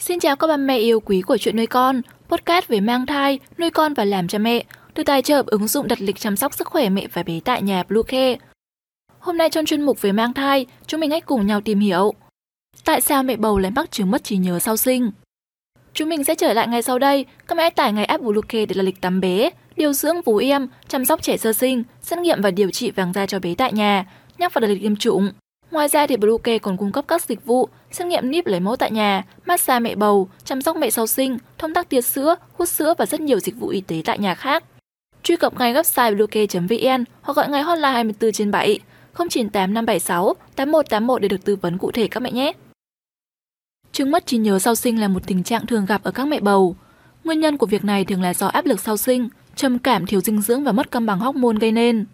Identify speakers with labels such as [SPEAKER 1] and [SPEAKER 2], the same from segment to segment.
[SPEAKER 1] Xin chào các bà mẹ yêu quý của chuyện nuôi con, podcast về mang thai, nuôi con và làm cha mẹ, được tài trợ ứng dụng đặt lịch chăm sóc sức khỏe mẹ và bé tại nhà Bluecare. Hôm nay trong chuyên mục về mang thai, chúng mình hãy cùng nhau tìm hiểu tại sao mẹ bầu lại mắc chứng mất trí nhớ sau sinh. Chúng mình sẽ trở lại ngay sau đây, các mẹ hãy tải ngay app Bluecare để đặt lịch tắm bé, điều dưỡng vú em, chăm sóc trẻ sơ sinh, xét nghiệm và điều trị vàng da cho bé tại nhà, nhắc vào đặt lịch tiêm chủng. Ngoài ra thì Bluecare còn cung cấp các dịch vụ xét nghiệm níp lấy mẫu tại nhà, massage mẹ bầu, chăm sóc mẹ sau sinh, thông tắc tiết sữa, hút sữa và rất nhiều dịch vụ y tế tại nhà khác. Truy cập ngay website bluecare.vn hoặc gọi ngay hotline 24 trên 7 098 576 8181 để được tư vấn cụ thể các mẹ nhé. Chứng mất trí nhớ sau sinh là một tình trạng thường gặp ở các mẹ bầu. Nguyên nhân của việc này thường là do áp lực sau sinh, trầm cảm, thiếu dinh dưỡng và mất cân bằng hormone gây nên.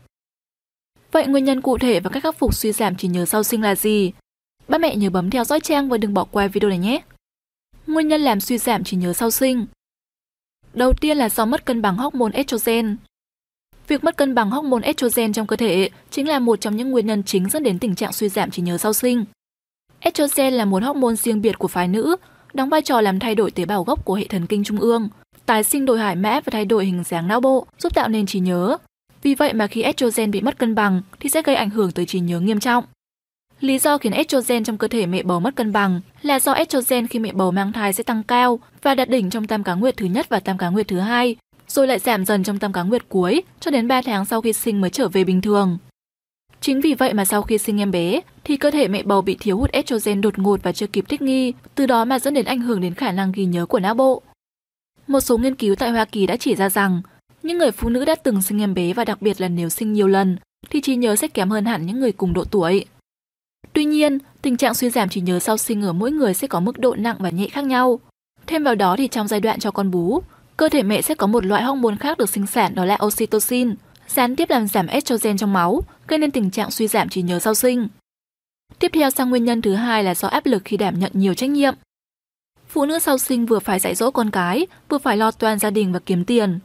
[SPEAKER 1] Vậy nguyên nhân cụ thể và cách khắc phục suy giảm trí nhớ sau sinh là gì? Ba mẹ nhớ bấm theo dõi trang và đừng bỏ qua video này nhé. Nguyên nhân làm suy giảm trí nhớ sau sinh Đầu tiên là do mất cân bằng hormone estrogen. Việc mất cân bằng hormone estrogen trong cơ thể chính là một trong những nguyên nhân chính dẫn đến tình trạng suy giảm trí nhớ sau sinh. Estrogen là một hormone riêng biệt của phái nữ, đóng vai trò làm thay đổi tế bào gốc của hệ thần kinh trung ương, tái sinh đổi hải mã và thay đổi hình dáng não bộ, giúp tạo nên trí nhớ. Vì vậy mà khi estrogen bị mất cân bằng thì sẽ gây ảnh hưởng tới trí nhớ nghiêm trọng. Lý do khiến estrogen trong cơ thể mẹ bầu mất cân bằng là do estrogen khi mẹ bầu mang thai sẽ tăng cao và đạt đỉnh trong tam cá nguyệt thứ nhất và tam cá nguyệt thứ hai, rồi lại giảm dần trong tam cá nguyệt cuối cho đến 3 tháng sau khi sinh mới trở về bình thường. Chính vì vậy mà sau khi sinh em bé thì cơ thể mẹ bầu bị thiếu hụt estrogen đột ngột và chưa kịp thích nghi, từ đó mà dẫn đến ảnh hưởng đến khả năng ghi nhớ của não bộ. Một số nghiên cứu tại Hoa Kỳ đã chỉ ra rằng những người phụ nữ đã từng sinh em bé và đặc biệt là nếu sinh nhiều lần thì trí nhớ sẽ kém hơn hẳn những người cùng độ tuổi. Tuy nhiên, tình trạng suy giảm trí nhớ sau sinh ở mỗi người sẽ có mức độ nặng và nhẹ khác nhau. Thêm vào đó thì trong giai đoạn cho con bú, cơ thể mẹ sẽ có một loại hormone khác được sinh sản đó là oxytocin, gián tiếp làm giảm estrogen trong máu, gây nên tình trạng suy giảm trí nhớ sau sinh. Tiếp theo sang nguyên nhân thứ hai là do áp lực khi đảm nhận nhiều trách nhiệm. Phụ nữ sau sinh vừa phải dạy dỗ con cái, vừa phải lo toan gia đình và kiếm tiền.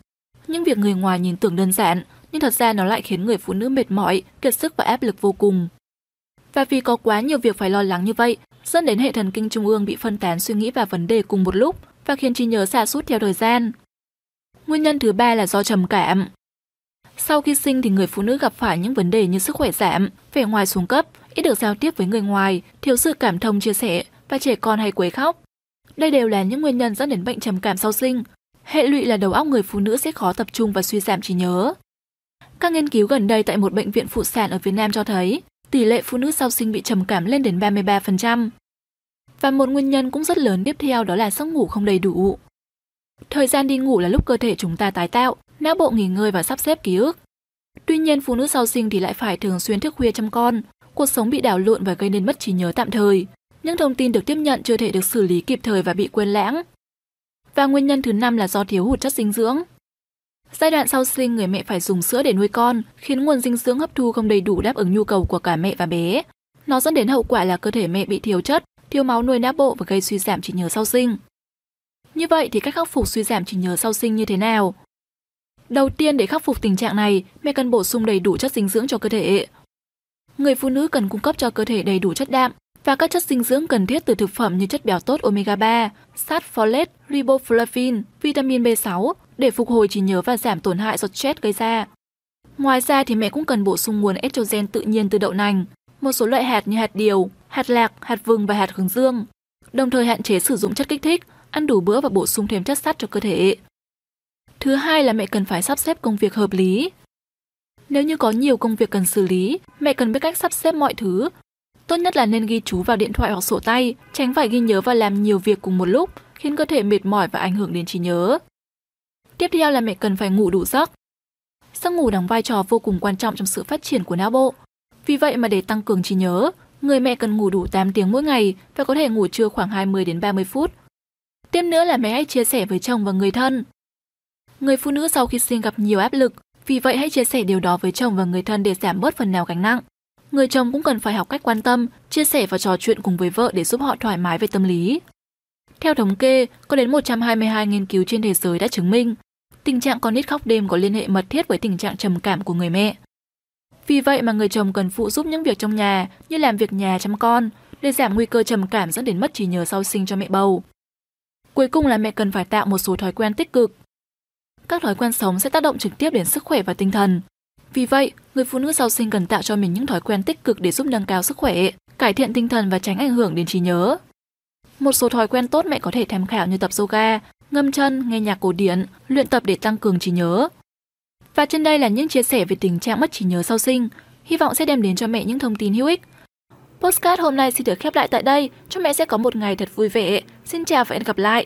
[SPEAKER 1] Những việc người ngoài nhìn tưởng đơn giản, nhưng thật ra nó lại khiến người phụ nữ mệt mỏi, kiệt sức và áp lực vô cùng. Và vì có quá nhiều việc phải lo lắng như vậy, dẫn đến hệ thần kinh trung ương bị phân tán suy nghĩ và vấn đề cùng một lúc và khiến trí nhớ xa sút theo thời gian. Nguyên nhân thứ ba là do trầm cảm. Sau khi sinh thì người phụ nữ gặp phải những vấn đề như sức khỏe giảm, vẻ ngoài xuống cấp, ít được giao tiếp với người ngoài, thiếu sự cảm thông chia sẻ và trẻ con hay quấy khóc. Đây đều là những nguyên nhân dẫn đến bệnh trầm cảm sau sinh. Hệ lụy là đầu óc người phụ nữ sẽ khó tập trung và suy giảm trí nhớ. Các nghiên cứu gần đây tại một bệnh viện phụ sản ở Việt Nam cho thấy, tỷ lệ phụ nữ sau sinh bị trầm cảm lên đến 33%. Và một nguyên nhân cũng rất lớn tiếp theo đó là giấc ngủ không đầy đủ. Thời gian đi ngủ là lúc cơ thể chúng ta tái tạo, não bộ nghỉ ngơi và sắp xếp ký ức. Tuy nhiên phụ nữ sau sinh thì lại phải thường xuyên thức khuya chăm con, cuộc sống bị đảo lộn và gây nên mất trí nhớ tạm thời. Những thông tin được tiếp nhận chưa thể được xử lý kịp thời và bị quên lãng. Và nguyên nhân thứ năm là do thiếu hụt chất dinh dưỡng. Giai đoạn sau sinh người mẹ phải dùng sữa để nuôi con, khiến nguồn dinh dưỡng hấp thu không đầy đủ đáp ứng nhu cầu của cả mẹ và bé. Nó dẫn đến hậu quả là cơ thể mẹ bị thiếu chất, thiếu máu nuôi não bộ và gây suy giảm trí nhớ sau sinh. Như vậy thì cách khắc phục suy giảm trí nhớ sau sinh như thế nào? Đầu tiên để khắc phục tình trạng này, mẹ cần bổ sung đầy đủ chất dinh dưỡng cho cơ thể. Người phụ nữ cần cung cấp cho cơ thể đầy đủ chất đạm và các chất dinh dưỡng cần thiết từ thực phẩm như chất béo tốt omega 3, sắt folate, riboflavin, vitamin B6 để phục hồi trí nhớ và giảm tổn hại do stress gây ra. Ngoài ra thì mẹ cũng cần bổ sung nguồn estrogen tự nhiên từ đậu nành, một số loại hạt như hạt điều, hạt lạc, hạt vừng và hạt hướng dương. Đồng thời hạn chế sử dụng chất kích thích, ăn đủ bữa và bổ sung thêm chất sắt cho cơ thể. Thứ hai là mẹ cần phải sắp xếp công việc hợp lý. Nếu như có nhiều công việc cần xử lý, mẹ cần biết cách sắp xếp mọi thứ. Tốt nhất là nên ghi chú vào điện thoại hoặc sổ tay, tránh phải ghi nhớ và làm nhiều việc cùng một lúc, khiến cơ thể mệt mỏi và ảnh hưởng đến trí nhớ. Tiếp theo là mẹ cần phải ngủ đủ giấc. Giấc ngủ đóng vai trò vô cùng quan trọng trong sự phát triển của não bộ. Vì vậy mà để tăng cường trí nhớ, người mẹ cần ngủ đủ 8 tiếng mỗi ngày và có thể ngủ trưa khoảng 20 đến 30 phút. Tiếp nữa là mẹ hãy chia sẻ với chồng và người thân. Người phụ nữ sau khi sinh gặp nhiều áp lực, vì vậy hãy chia sẻ điều đó với chồng và người thân để giảm bớt phần nào gánh nặng. Người chồng cũng cần phải học cách quan tâm, chia sẻ và trò chuyện cùng với vợ để giúp họ thoải mái về tâm lý. Theo thống kê, có đến 122 nghiên cứu trên thế giới đã chứng minh tình trạng con nít khóc đêm có liên hệ mật thiết với tình trạng trầm cảm của người mẹ. Vì vậy mà người chồng cần phụ giúp những việc trong nhà như làm việc nhà chăm con để giảm nguy cơ trầm cảm dẫn đến mất trí nhớ sau sinh cho mẹ bầu. Cuối cùng là mẹ cần phải tạo một số thói quen tích cực. Các thói quen sống sẽ tác động trực tiếp đến sức khỏe và tinh thần. Vì vậy, người phụ nữ sau sinh cần tạo cho mình những thói quen tích cực để giúp nâng cao sức khỏe, cải thiện tinh thần và tránh ảnh hưởng đến trí nhớ. Một số thói quen tốt mẹ có thể tham khảo như tập yoga, ngâm chân, nghe nhạc cổ điển, luyện tập để tăng cường trí nhớ. Và trên đây là những chia sẻ về tình trạng mất trí nhớ sau sinh. Hy vọng sẽ đem đến cho mẹ những thông tin hữu ích. Postcard hôm nay xin được khép lại tại đây. Chúc mẹ sẽ có một ngày thật vui vẻ. Xin chào và hẹn gặp lại.